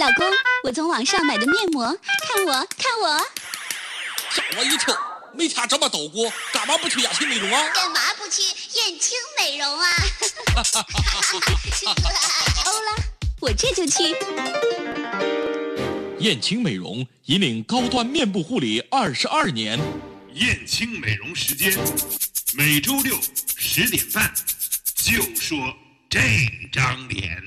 老公，我从网上买的面膜，看我，看我，吓我一跳！没听这么抖过，干嘛不去燕青美容啊？干嘛不去燕青美容啊？欧了，我这就去。燕青美容引领高端面部护理二十二年。燕青美容时间，每周六十点半，就说这张脸。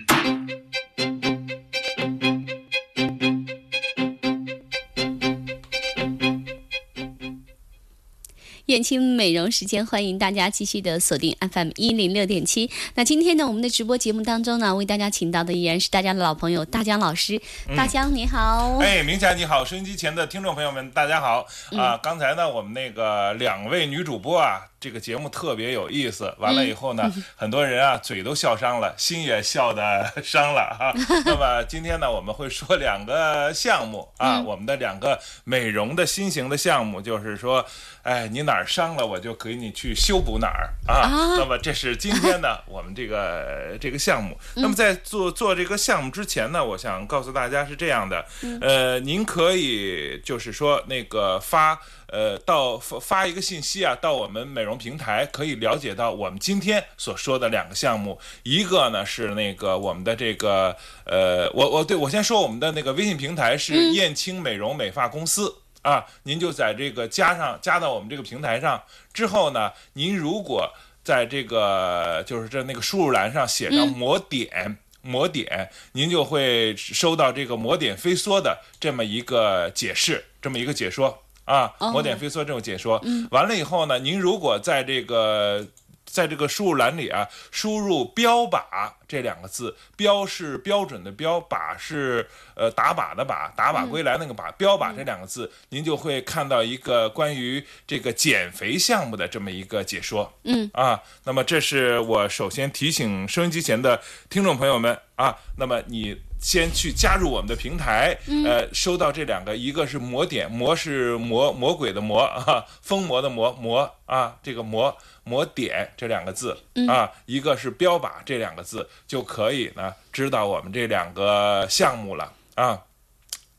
燕青美容时间，欢迎大家继续的锁定 FM 一零六点七。那今天呢，我们的直播节目当中呢，为大家请到的依然是大家的老朋友大江老师。大江你好，哎，明霞你好，收音机前的听众朋友们，大家好啊！刚才呢，我们那个两位女主播啊。这个节目特别有意思，完了以后呢，很多人啊嘴都笑伤了，心也笑的伤了哈。那么今天呢，我们会说两个项目啊，我们的两个美容的新型的项目，就是说，哎，你哪儿伤了，我就给你去修补哪儿啊。那么这是今天呢，我们这个 这个项目。那么在做做这个项目之前呢，我想告诉大家是这样的，呃，您可以就是说那个发。呃，到发发一个信息啊，到我们美容平台可以了解到我们今天所说的两个项目，一个呢是那个我们的这个呃，我我对我先说我们的那个微信平台是燕青美容美发公司。啊，您就在这个加上加到我们这个平台上之后呢，您如果在这个就是这那个输入栏上写上抹点抹点，您就会收到这个抹点飞梭的这么一个解释，这么一个解说。啊，抹点飞梭这种解说，完了以后呢，您如果在这个在这个输入栏里啊，输入“标靶”这两个字，“标”是标准的“标”，“靶”是呃打靶的“靶”，打靶归来那个“靶”，“标靶”这两个字，您就会看到一个关于这个减肥项目的这么一个解说。嗯，啊，那么这是我首先提醒收音机前的听众朋友们啊，那么你。先去加入我们的平台，呃，收到这两个，一个是魔点，魔是魔魔鬼的魔啊，疯魔的魔魔啊，这个魔魔点这两个字啊，一个是标靶这两个字，就可以呢知道我们这两个项目了啊。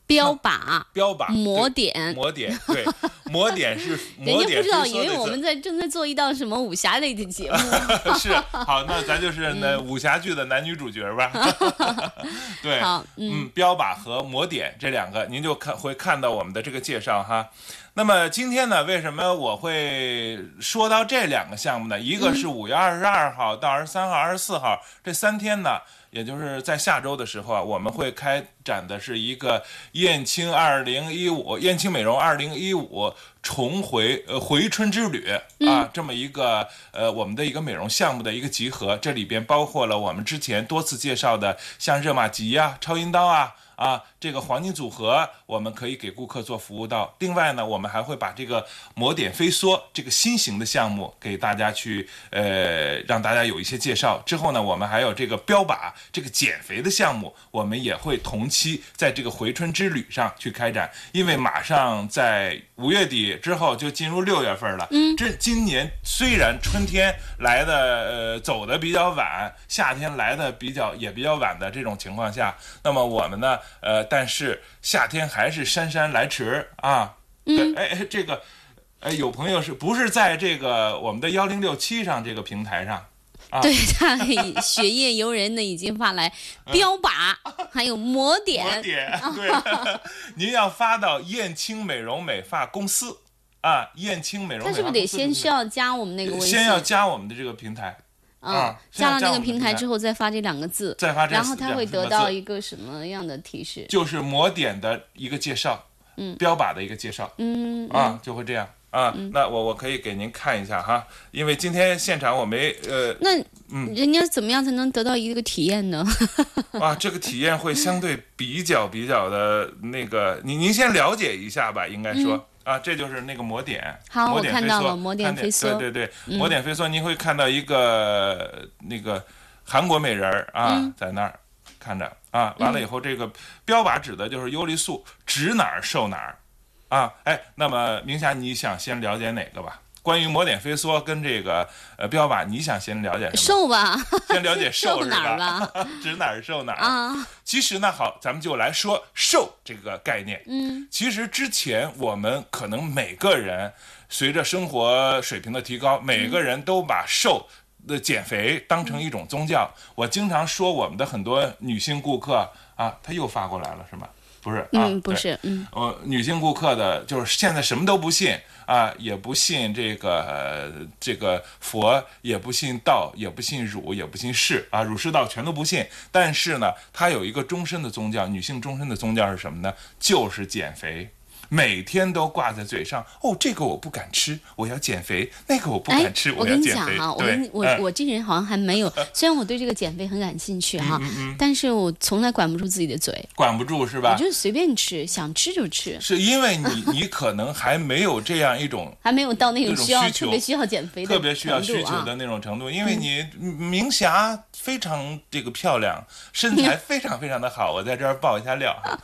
标靶，标靶，抹点，抹点，对，抹 点是。人家不知道，以为我们在正在做一道什么武侠类的节目。是，好，那咱就是那武侠剧的男女主角吧。对，嗯，标靶和抹点这两个，您就看会看到我们的这个介绍哈。那么今天呢，为什么我会说到这两个项目呢？一个是五月二十二号到二十三号、二十四号这三天呢。也就是在下周的时候啊，我们会开展的是一个燕青二零一五燕青美容二零一五重回呃回春之旅啊，这么一个呃我们的一个美容项目的一个集合，这里边包括了我们之前多次介绍的像热玛吉呀、超音刀啊。啊，这个黄金组合我们可以给顾客做服务到。另外呢，我们还会把这个抹点飞梭这个新型的项目给大家去呃，让大家有一些介绍。之后呢，我们还有这个标靶这个减肥的项目，我们也会同期在这个回春之旅上去开展。因为马上在五月底之后就进入六月份了。嗯，这今年虽然春天来的呃走的比较晚，夏天来的比较也比较晚的这种情况下，那么我们呢？呃，但是夏天还是姗姗来迟啊！嗯，哎哎，这个，哎，有朋友是不是在这个我们的幺零六七上这个平台上？啊对他雪夜游人呢，已经发来标靶，还有抹点。抹点，对，您要发到燕青美容美发公司啊，燕青美容。他是不是得先需要加我们那个微信？先要加我们的这个平台。啊，加了那个平台之后再发这两个字，再发这，然后他会得到一个什么样的提示？就是抹点的一个介绍，嗯，标靶的一个介绍，嗯啊，就会这样啊。那我我可以给您看一下哈，因为今天现场我没呃，那嗯，人家怎么样才能得到一个体验呢？啊，这个体验会相对比较比较的那个，您您先了解一下吧，应该说。啊，这就是那个魔点，好，我看到了，魔点飞梭，对对对，抹点飞梭，您会看到一个那个韩国美人儿啊，在那儿看着啊，完了以后，这个标靶指的就是优丽素，指哪儿瘦哪儿，啊，哎，那么明霞，你想先了解哪个吧？关于抹点飞梭跟这个呃标靶，你想先了解什么？瘦吧，先了解瘦是？吧？指哪儿瘦哪儿啊？其实呢，好，咱们就来说瘦这个概念。嗯，其实之前我们可能每个人随着生活水平的提高，每个人都把瘦的减肥当成一种宗教。我经常说我们的很多女性顾客啊，她又发过来了是吗？不是，啊、嗯，不是，嗯呃，女性顾客的，就是现在什么都不信啊，也不信这个、呃这个佛，也不信道，也不信儒，也不信释啊，儒释道全都不信。但是呢，她有一个终身的宗教，女性终身的宗教是什么呢？就是减肥。每天都挂在嘴上，哦，这个我不敢吃，我要减肥；那个我不哎敢吃，，我跟你要减肥。讲哈，我对跟我嗯我这人好像还没有，虽然我对这个减肥很感兴趣哈，但是我从来管不住自己的嘴，管不住是吧我吧？就随便吃，想吃就吃，是因为你你可能还没有这样一种 还没有到那种需要特别需要减肥的特别需要需求的那种程度，因为你明霞非常这个漂亮，身材 非常非常的好，我在这儿爆一下料哈。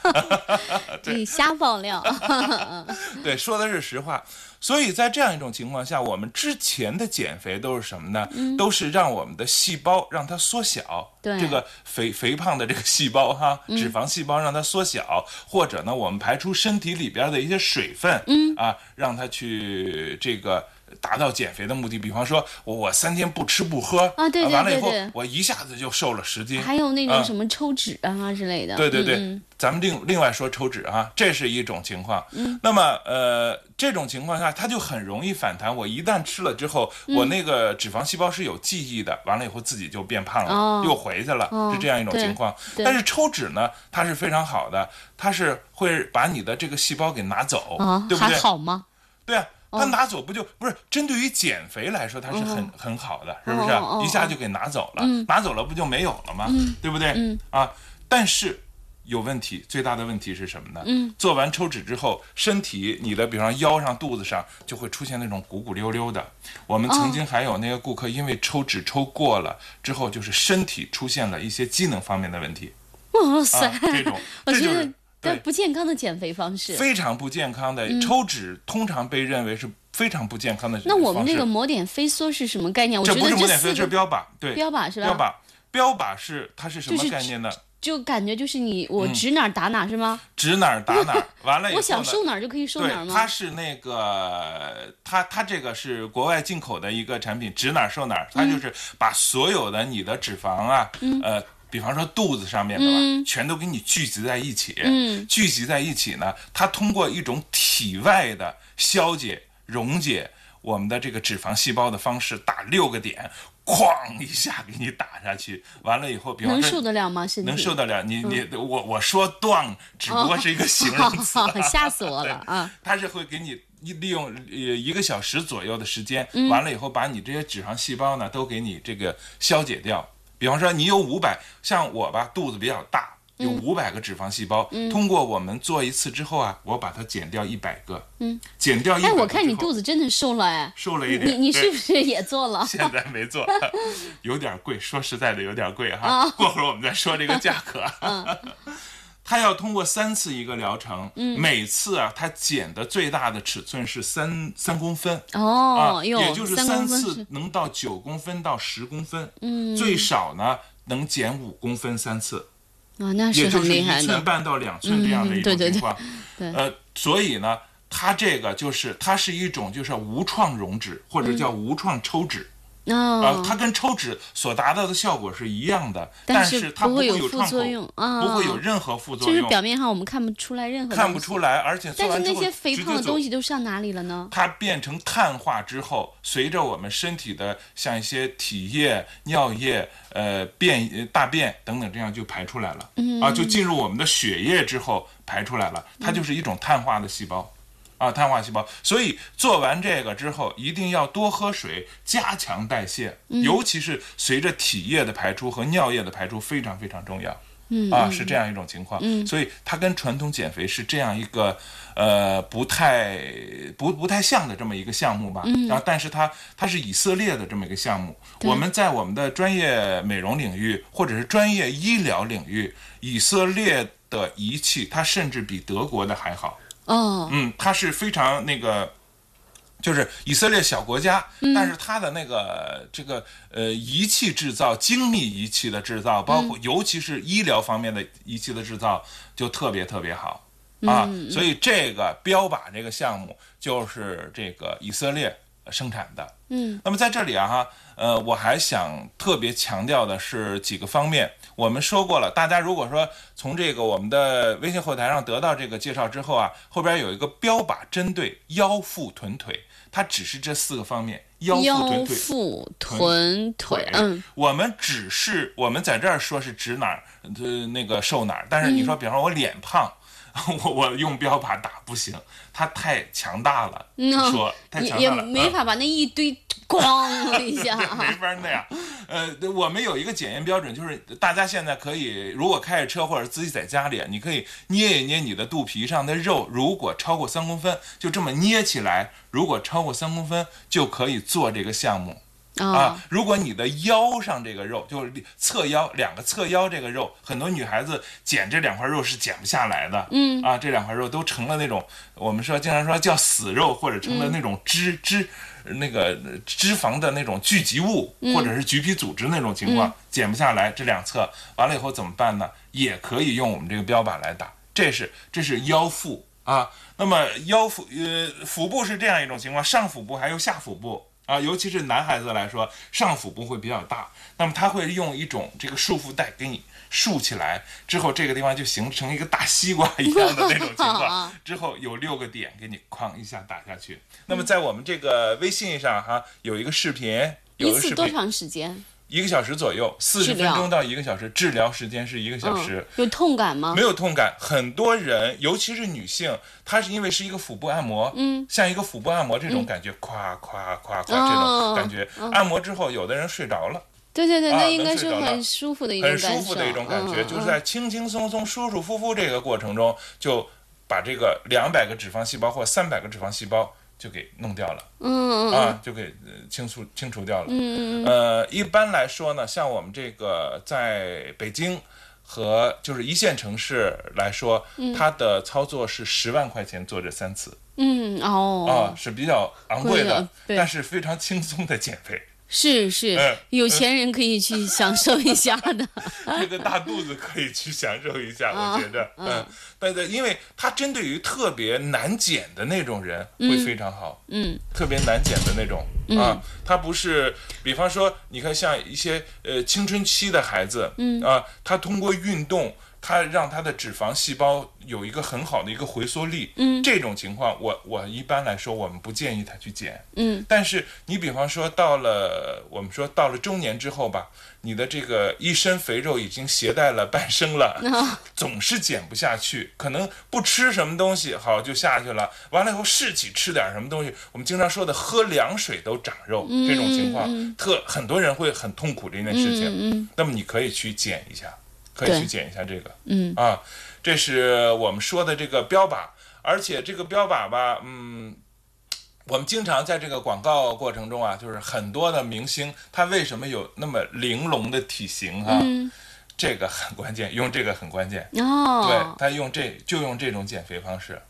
你瞎爆料，对，说的是实话。所以在这样一种情况下，我们之前的减肥都是什么呢？都是让我们的细胞让它缩小，对这个肥肥胖的这个细胞哈，脂肪细胞让它缩小，或者呢，我们排出身体里边的一些水分，嗯啊，让它去这个。达到减肥的目的，比方说，我我三天不吃不喝啊对对完了以后我一下子就瘦了十斤。还有那种啊什么抽脂啊之类的，对对对，咱们另另外说抽脂啊，这是一种情况。嗯，那么呃，这种情况下，它就很容易反弹。我一旦吃了之后，嗯我那个脂肪细胞是有记忆的，完了以后自己就变胖了，哦又回去了，哦是这样一种情况。但是抽脂呢，它是非常好的，它是会把你的这个细胞给拿走，对不对？好吗？对啊。它拿走不就不是针对于减肥来说，它是很、很好的，是不是？一下就给拿走了，拿走了不就没有了吗？对不对？嗯啊，但是有问题，最大的问题是什么呢？嗯，做完抽脂之后，身体你的比方腰上、肚子上就会出现那种鼓鼓溜溜的。我们曾经还有那个顾客，因为抽脂抽过了之后，就是身体出现了一些机能方面的问题哇塞，啊，这种 这就是对这不健康的减肥方式。非常不健康的。抽脂通常被认为是非常不健康的那我们那个抹点飞梭是什么概念？我这觉得不是抹点飞，梭这是标靶，对，标靶是吧？标靶，标靶是它是什么概念呢？就感觉就是你我嗯指哪儿打哪儿是吗？指哪儿打哪儿，完了以后呢？我想瘦哪儿就可以瘦对哪儿，吗？它是那个，它它这个是国外进口的一个产品，指哪儿瘦哪儿，它嗯就是把所有的你的脂肪啊，呃，比方说肚子上面的吧，嗯全都给你聚集在一起，嗯聚集在一起呢，它通过一种体外的消解、溶解我们的这个脂肪细胞的方式，打六个点，哐一下给你打下去，完了以后，比方说能受得了吗？身体能受得了你你我我说断只不过是一个形容词，吓死我了啊！它是会给你一利用呃一个小时左右的时间，嗯完了以后把你这些脂肪细胞呢都给你这个消解掉。比方说你有五百，像我吧肚子比较大，有嗯五百个脂肪细胞，通过我们做一次之后啊，我把它减掉一百个，嗯，减掉一百哎，个我看你肚子子真的瘦了哎，瘦了一点，你你是不是也做了？现在没做，有点贵，说实在的有点贵哈。啊过会儿我们再说这个价格。它要通过三次一个疗程，嗯每次啊，它减的最大的尺寸是三三公分。哦，啊，也就是三次能到九公分到十公分，嗯，最少呢能减五公分三次，啊，那是也就是一很厉害的寸。半到两寸这样的一嗯对对对种情况。对呃，所以呢，它这个就是它是一种就是无创溶脂或者叫无创抽脂。啊，哦，它跟抽脂所达到的效果是一样的，但是它不会有副作用啊，不会有任何副作用就是，表面上我们看不出来任何看不出。来，而且做但是完之后那些肥胖的东西都上哪里了呢？它变成碳化之后，随着我们身体的像一些体液、尿液、呃便、呃大便等等，这样就排出来了，嗯啊，就进入我们的血液之后排出来了，它就是一种碳化的细胞。啊，碳化细胞，所以做完这个之后，一定要多喝水，加强代谢，嗯尤其是随着体液的排出和尿液的排出，非常非常重要。嗯啊，是这样一种情况，所以它跟传统减肥是这样一个呃不太不不太像的这么一个项目吧。然后，但是它它是以色列的这么一个项目。我们在我们的专业美容领域或者是专业医疗领域，以色列的仪器它甚至比德国的还好。哦，嗯，它是非常那个。就是以色列小国家，嗯但是它的那个这个呃仪器制造、精密仪器的制造，包嗯括尤其是医疗方面的仪器的制造，就特别特别好啊。嗯所以这个标靶这个项目就是这个以色列生产的。嗯，那么在这里啊哈，呃，我还想特别强调的是几个方面。我们说过了，大家如果说从这个我们的微信后台上得到这个介绍之后啊，后边有一个标靶针对腰腹臀腿，它只是这四个方面：腰腹腰臀腿。腹臀腿，嗯，我们只是我们在这儿说是指哪儿，呃，那个瘦哪儿，但是你说，比方说我脸胖，我 我用标靶打不行，它太强大了，嗯说太强大了，嗯没法把那一堆咣一下 没啊，法那样。呃，我们有一个检验标准，就是大家现在可以，如果开着车或者自己在家里，你可以捏一捏你的肚皮上的肉，如果超过三公分，就这么捏起来，如果超过三公分，就可以做这个项目。啊啊，如果你的腰上这个肉，就是侧腰两个侧腰这个肉，很多女孩子减这两块肉是减不下来的。嗯啊，这两块肉都成了那种我们说经常说叫死肉，或者成了那种脂、脂那个脂肪的那种聚集物，或者是橘皮组织那种情况，减不下来这两侧，完了以后怎么办呢？也可以用我们这个标靶来打，这是这是腰腹啊。那么腰腹呃腹部是这样一种情况，上腹部还有下腹部。啊，尤其是男孩子来说，上腹部会比较大，那么他会用一种这个束缚带给你束起来，之后这个地方就形成一个大西瓜一样的那种情况，之后有六个点给你哐一下打下去。那么在我们这个微信上哈，有一个视频，有一次多长时间？一个小时左右，四十分钟到一个小时，治疗时间是一个小时。嗯，有痛感吗没？有痛感，很多人，尤其是女性，她是因为是一个腹部按摩，嗯，像一个腹部按摩这种感觉，夸夸夸夸这哦种感觉，按摩之后，有的人睡着了，对对对，啊那应该是很舒服的一种很感受，舒服的一种感觉，嗯就是在轻轻松松、舒舒服服这个过程中，就把这个两百个脂肪细胞或三百个脂肪细胞就给弄掉了。嗯嗯啊，就给呃清除清除掉了。嗯嗯呃，一般来说呢，像我们这个在北京和就是一线城市来说，它的操作是十万块钱做这三次嗯啊哦，，是比较昂贵贵的但是非常轻松的减肥。是是嗯，有钱人可以去享受一下的。这个大肚子可以去享受一下，啊我觉得，嗯，但是因为它针对于特别难减的那种人会非常好，嗯，特别难减的那种啊，它不是，比方说，你看像一些呃青春期的孩子，嗯。啊，他通过运动。他让它的脂肪细胞有一个很好的一个回缩力，嗯，这种情况我我一般来说我们不建议他去减，嗯，但是你比方说到了我们说到了中年之后吧，你的这个一身肥肉已经携带了半生了，总是减不下去，可能不吃什么东西好就下去了，完了以后士气吃点什么东西，我们经常说的喝凉水都长肉、这种情况，特很多人会很痛苦这件事情，那么你可以去减一下，可以去减一下这个，嗯啊，这是我们说的这个标靶，而且这个标靶吧，嗯。我们经常在这个广告过程中啊，就是很多的明星，他为什么有那么玲珑的体型啊？这个很关键，用这个很关键。对哦，他用这就用这种减肥方式，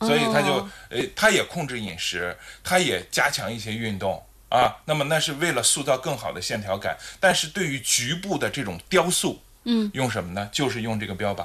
所以他就哦呃，他也控制饮食，他也加强一些运动啊。那么那是为了塑造更好的线条感，但是对于局部的这种雕塑，嗯，用什么呢？就是用这个标靶。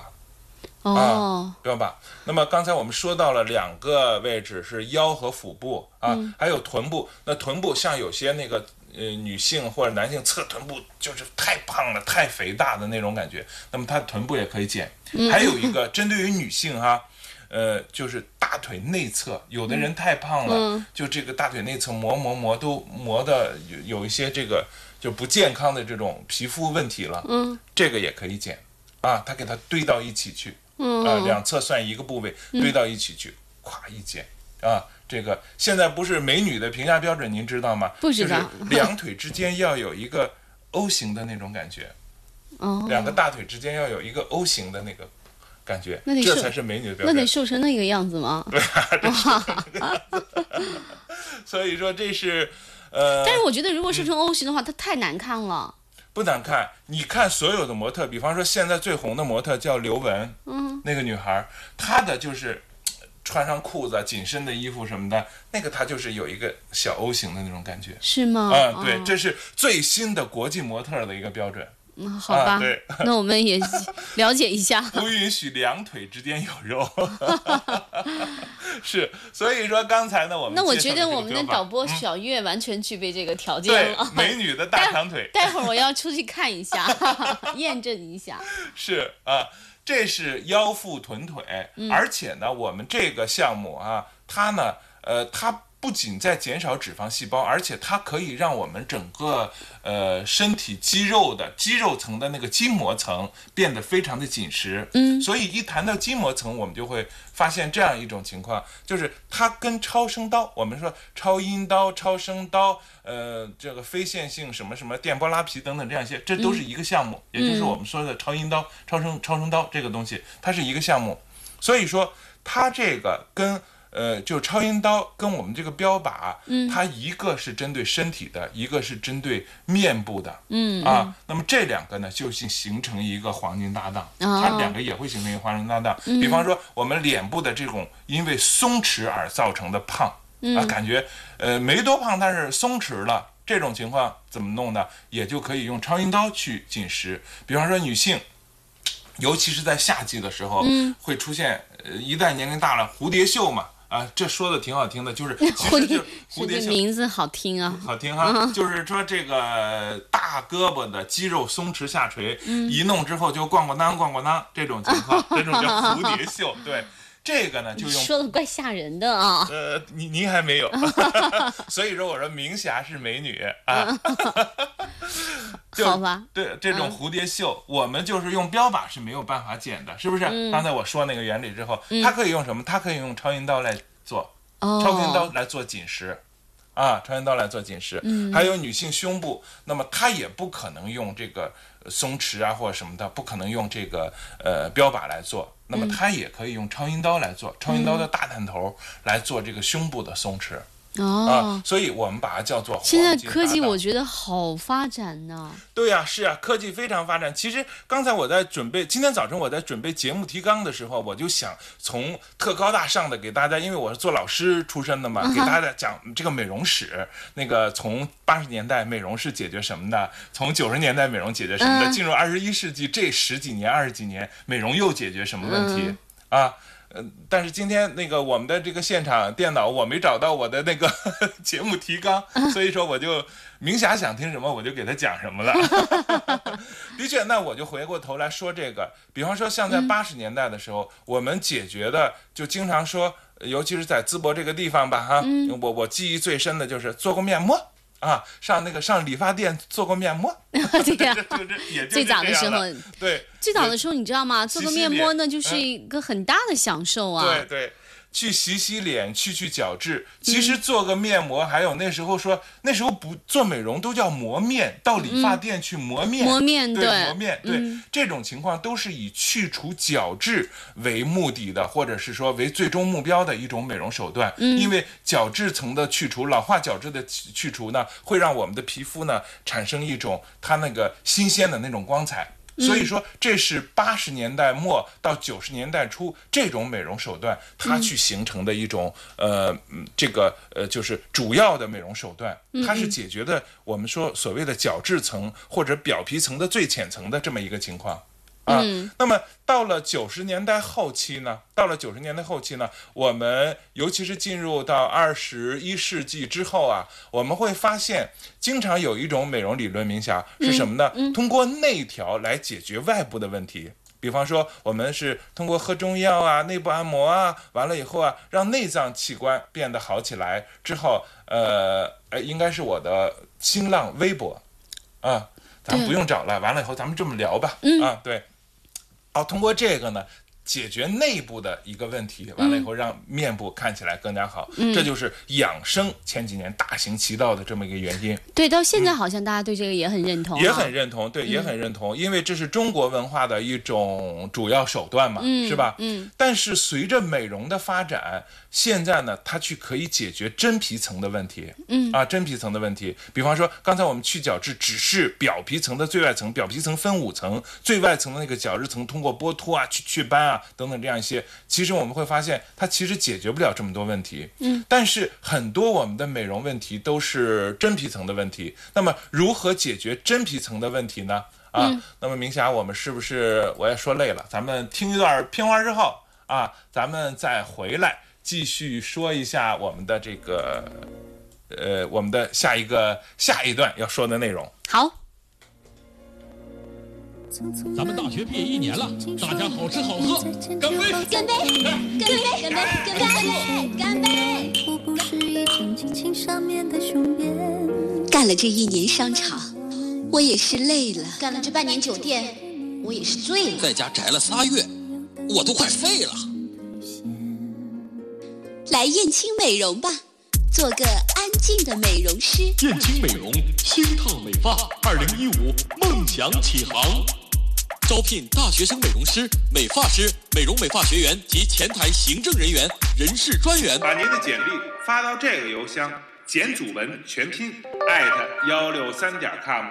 哦，标靶。那么刚才我们说到了两个位置是腰和腹部啊，嗯还有臀部。那臀部像有些那个呃女性或者男性侧臀部就是太胖了、太肥大的那种感觉，那么他臀部也可以减。嗯还有一个 针对于女性哈。呃，就是大腿内侧，有的人太胖了，嗯就这个大腿内侧磨磨磨都磨的有有一些这个就不健康的这种皮肤问题了，嗯，这个也可以减。啊，它给它堆到一起去，嗯。啊，两侧算一个部位，堆到一起去，咵一减。啊。这个现在不是美女的评价标准，您知道吗？不知道。就是两腿之间要有一个 O 型的那种感觉，哦，两个大腿之间要有一个 O 型的那个感觉，那这才是美女的标准。那得准。瘦成那个样子吗？对 所以说这是，呃，但是我觉得，如果瘦成 O 型的话，它太难看了。不难看。你看所有的模特，比方说现在最红的模特叫刘雯，嗯，那个女孩儿，她的就是穿上裤子、紧身的衣服什么的，那个她就是有一个小 O 型的那种感觉。是吗？啊，对，哦这是最新的国际模特儿的一个标准，嗯好吧啊对，那我们也 了解一下。不允许两腿之间有肉。是，所以说刚才呢，我们那我觉得我们的导播小月完全具备这个条件对了。美女的大长腿待会儿我要出去看一下，验证一下。是啊，这是腰腹臀腿，嗯而且呢，我们这个项目啊，它呢，呃，它不仅在减少脂肪细胞，而且它可以让我们整个呃身体肌肉的肌肉层的那个筋膜层变得非常的紧实。嗯，所以一谈到筋膜层，我们就会发现这样一种情况，就是它跟超声刀，我们说超音刀、超声刀，呃，这个非线性什么什么电波拉皮等等这样一些，这都是一个项目，也就是我们说的超音刀、超声超声刀这个东西，它是一个项目。所以说，它这个跟呃，就超音刀跟我们这个标靶，嗯，它一个是针对身体的，一个是针对面部的，嗯啊，那么这两个呢，就形形成一个黄金搭档，它两个也会形成一个黄金搭档。比方说，我们脸部的这种因为松弛而造成的胖，啊，感觉呃没多胖，但是松弛了。这种情况怎么弄呢？也就可以用超音刀去紧实。比方说女性，尤其是在夏季的时候，会出现呃，一旦年龄大了，蝴蝶袖嘛，啊，这说的挺好听的，就是 其蝴蝶实就蝴蝶袖。名字好听啊。好听哈，就是说这个大胳膊的肌肉松弛下垂，一弄之后就咣咣当咣咣当这种情况，这种叫 蝴蝶袖。对，这个呢就用说的怪吓人的啊！呃，您您还没有，所以说我说明霞是美女啊。就好吧，对这种蝴蝶袖，我们就是用标靶是没有办法剪的，是不是？刚才我说那个原理之后，它可以用什么？它可以用超音刀来做，超音刀哦，来做紧实。啊，超音刀来做紧实，还有女性胸部，那么她也不可能用这个呃松弛啊或者什么的，不可能用这个呃标靶来做，那么她也可以用超音刀来做，超音刀的大探头来做这个胸部的松弛哦啊，，所以我们把它叫做黄现在科技我觉得好发展呢。对呀、是啊，科技非常发展。其实刚才我在准备，今天早晨我在准备节目提纲的时候，我就想从特高大上的给大家，因为我是做老师出身的嘛，给大家讲这个美容史。那个从八十年代美容是解决什么的，从九十年代美容解决什么的，嗯进入二十一世纪这十几年、二十几年，美容又解决什么问题、啊？呃，但是今天那个我们的这个现场电脑我没找到我的那个 节目提纲，所以说我就明霞想听什么我就给她讲什么了。的确，那我就回过头来说这个，比方说像在八十年代的时候，我们解决的就经常说，尤其是在淄博这个地方吧，哈，我我记忆最深的就是做过面膜。啊，上那个上理发店做过面膜，对呀、就最早的时候对，最早的时候你知道吗？做个面膜那，就是一个很大的享受啊。对对，去洗洗脸，去去角质。其实做个面膜，还有那时候说，那时候不做美容都叫磨面，到理发店去磨面。磨面对对磨面对、这种情况都是以去除角质为目的的，或者是说为最终目标的一种美容手段。因为角质层的去除，老化角质的去去除呢，会让我们的皮肤呢产生一种它那个新鲜的那种光彩。所以说，这是八十年代末到九十年代初这种美容手段，它去形成的一种呃，嗯这个呃，就是主要的美容手段，它是解决的我们说所谓的角质层或者表皮层的最浅层的这么一个情况。啊，那么到了九十年代后期呢，到了九十年代后期呢，我们尤其是进入到二十一世纪之后啊，我们会发现，经常有一种美容理论冥想是什么呢？通过内调来解决外部的问题。比方说，我们是通过喝中药啊、内部按摩啊，完了以后啊，让内脏器官变得好起来之后，呃，呃，应该是我的新浪微博，啊，咱们不用找了，完了以后咱们这么聊吧，啊，对，哦，通过这个呢，解决内部的一个问题，完了以后让面部看起来更加好，这就是养生前几年大行其道的这么一个原因。对，到现在好像大家对这个也很认同、啊，也很认同，对，也很认同，因为这是中国文化的一种主要手段嘛，是吧？嗯。但是随着美容的发展，现在呢，它去可以解决真皮层的问题，嗯啊，真皮层的问题。比方说，刚才我们去角质只是表皮层的最外层，表皮层分五层，最外层的那个角质层通过剥脱啊，去祛斑呐、等等这样一些，其实我们会发现它其实解决不了这么多问题。嗯，但是很多我们的美容问题都是真皮层的问题。那么如何解决真皮层的问题呢？啊，那么明霞，我们是不是我也说累了？咱们听一段片花之后啊，咱们再回来继续说一下我们的这个。呃，我们的下一个下一段要说的内容。好，咱们大学毕业一年了，大家好吃好喝，干杯！干杯！干杯！干杯！干杯！干杯！我不是一张激情上面的雄辩。干了这一年商场，我也是累了。干了这半年酒店，我也是醉了。在家宅了仨月，我都快废了。来燕青美容吧，做个安静的美容师。燕青美容，星烫美发，二零一五梦想起航。招聘大学生美容师、美发师、美容美发学员及前台行政人员、人事专员。把您的简历发到这个邮箱：简祖文全拼艾特幺六三点 com，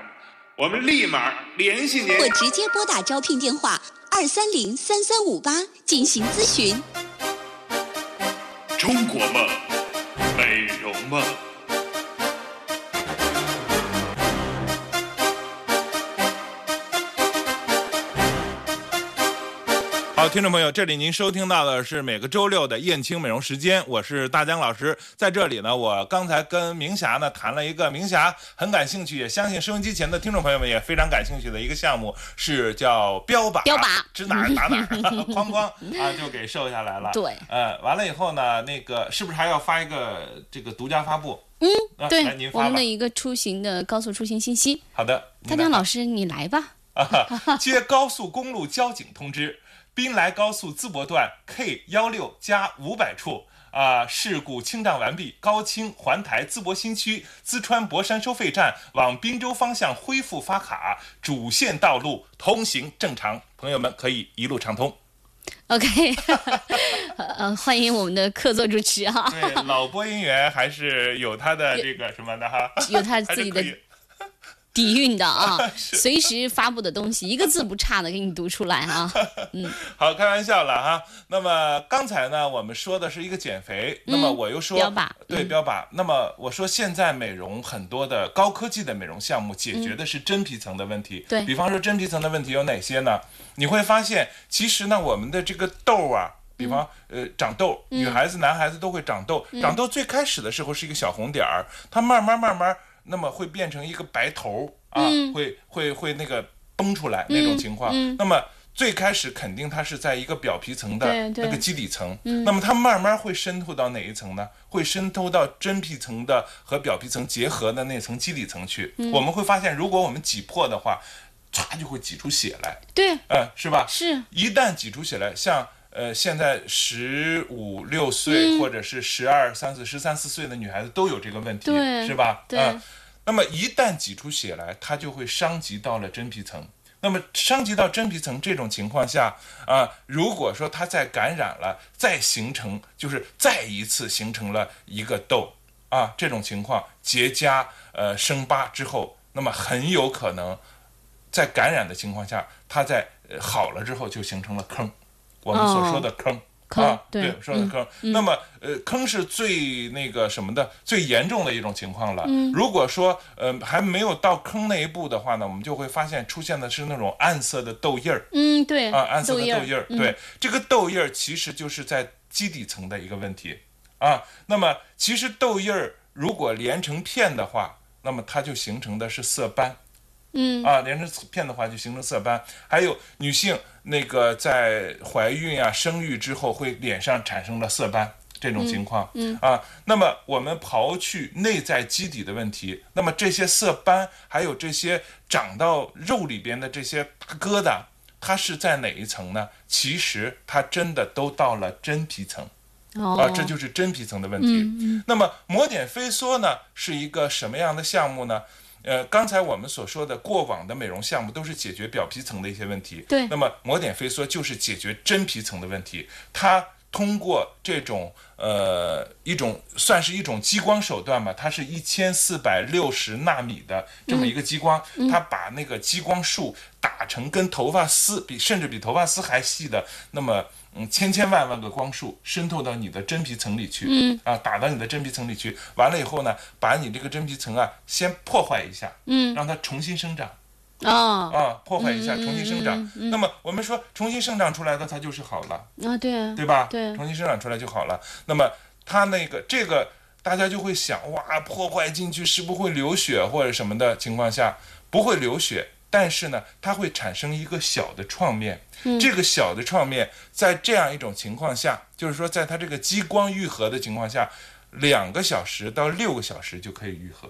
我们立马联系您。或直接拨打招聘电话二三零三三五八进行咨询。中国梦，美容梦。好，听众朋友，这里您收听到的是每个周六的燕青美容时间，我是大江老师。在这里呢，我刚才跟明霞呢谈了一个明霞很感兴趣，也相信收音机前的听众朋友们也非常感兴趣的一个项目，是叫标靶。标靶指哪儿打哪儿，哐哐啊就给瘦下来了。对呃，完了以后呢，那个是不是还要发一个这个独家发布？嗯，啊对我们的。一个出行的高速出行信息。好的，大江老师，你来吧。啊，接高速公路交警通知，滨莱高速淄博段 K 幺六加五百处。啊，事故清障完毕，高清环台淄博新区淄川博山收费站往滨州方向恢复发卡，主线道路通行正常，朋友们可以一路畅通。OK，呃，欢迎我们的客座主持哈，对，老播音员还是有他的这个什么的哈，有他自己的 底蕴的啊，随时发布的东西一个字不差的给你读出来啊。嗯好，开玩笑了哈。那么刚才呢，我们说的是一个减肥，那么我又说嗯标靶对标靶。那么我说现在美容很多的高科技的美容项目解决的是真皮层的问题。对比方说真皮层的问题有哪些呢？你会发现，其实呢，我们的这个痘啊。比方，呃，长痘，女孩子、男孩子都会长痘。长痘最开始的时候是一个小红点儿，它慢慢慢慢，那么会变成一个白头啊，会会会那个崩出来那种情况。那么最开始肯定它是在一个表皮层的那个基底层，那么它慢慢会渗透到哪一层呢？会渗透到真皮层的和表皮层结合的那层基底层去。我们会发现，如果我们挤破的话，唰就会挤出血来，对，嗯，是吧？是，一旦挤出血来，像呃现在十五六岁、或者是十二三四、十三四岁的女孩子都有这个问题，是吧？对嗯那么一旦挤出血来，它就会伤及到了真皮层。那么伤及到真皮层这种情况下啊、如果说它再感染了，再形成就是再一次形成了一个痘啊，这种情况结痂呃生疤之后，那么很有可能在感染的情况下，它在呃好了之后就形成了坑，我们所说的坑。坑啊，对对，说的坑。那么，呃，坑是最那个什么的，最严重的一种情况了。如果说，呃，还没有到坑那一步的话呢，我们就会发现出现的是那种暗色的痘印儿嗯，对，啊，暗色的痘印儿。对，这个痘印儿其实就是在基底层的一个问题啊。那么，其实痘印儿如果连成片的话，那么它就形成的是色斑。嗯啊，连成片的话就形成色斑。还有女性那个在怀孕啊、生育之后，会脸上产生了色斑这种情况。嗯啊，那么我们刨去内在基底的问题，那么这些色斑还有这些长到肉里边的这些大疙瘩，它是在哪一层呢？其实它真的都到了真皮层。哦，啊，这就是真皮层的问题。那么膜点飞梭呢，是一个什么样的项目呢？呃，刚才我们所说的过往的美容项目都是解决表皮层的一些问题，对那么抹点飞梭就是解决真皮层的问题，它通过这种呃一种算是一种激光手段吧，它是一千四百六十纳米的这么一个激光，它把那个激光束打成跟头发丝比甚至比头发丝还细的那么嗯千千万万个光束渗透到你的真皮层里去，嗯啊打到你的真皮层里去，完了以后呢，把你这个真皮层啊先破坏一下，嗯，让它重新生长。哦，啊，破坏一下，重新生长。那么我们说，重新生长出来的它就是好了，啊，对啊，对吧？对重新生长出来就好了。那么它那个这个，大家就会想，哇，破坏进去是不会流血或者什么的情况下，不会流血，但是呢，它会产生一个小的创面。这个小的创面，在这样一种情况下，就是说，在它这个激光愈合的情况下，两个小时到六个小时就可以愈合。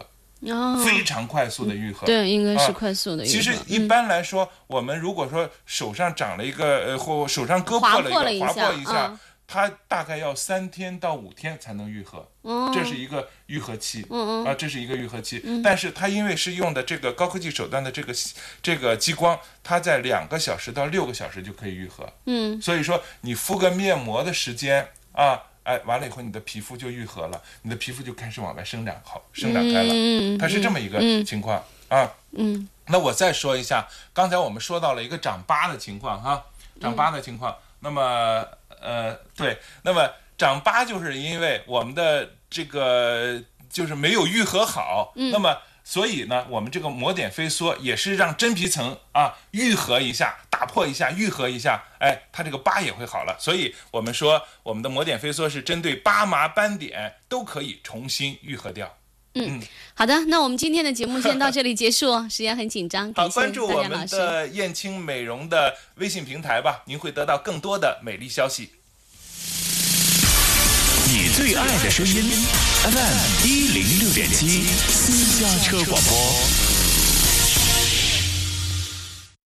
哦，非常快速的愈合，对，应该是啊快速的愈合。其实一般来说，我们如果说手上长了一个呃，或手上割破了一个，划破了一下破一下嗯，它大概要三天到五天才能愈合，哦这是一个愈合期，嗯啊，这是一个愈合期。但是它因为是用的这个高科技手段的这个这个激光，它在两个小时到六个小时就可以愈合。嗯，所以说你敷个面膜的时间啊。哎，完了以后，你的皮肤就愈合了，你的皮肤就开始往外生长，好，生长开了，它是这么一个嗯情况啊。嗯那我再说一下，刚才我们说到了一个长疤的情况哈，长疤的情况。那么呃，对，那么长疤就是因为我们的这个就是没有愈合好，那么所以呢，我们这个膜点飞梭也是让真皮层啊愈合一下，打破一下，愈合一下，哎，它这个疤也会好了。所以我们说，我们的膜点飞梭是针对疤麻斑点都可以重新愈合掉。好的，那我们今天的节目先到这里结束，时间很紧张，好，关注我们。的燕青美容的微信平台吧，您会得到更多的美丽消息。你最爱的声音，FM 一零六点七私家车广播。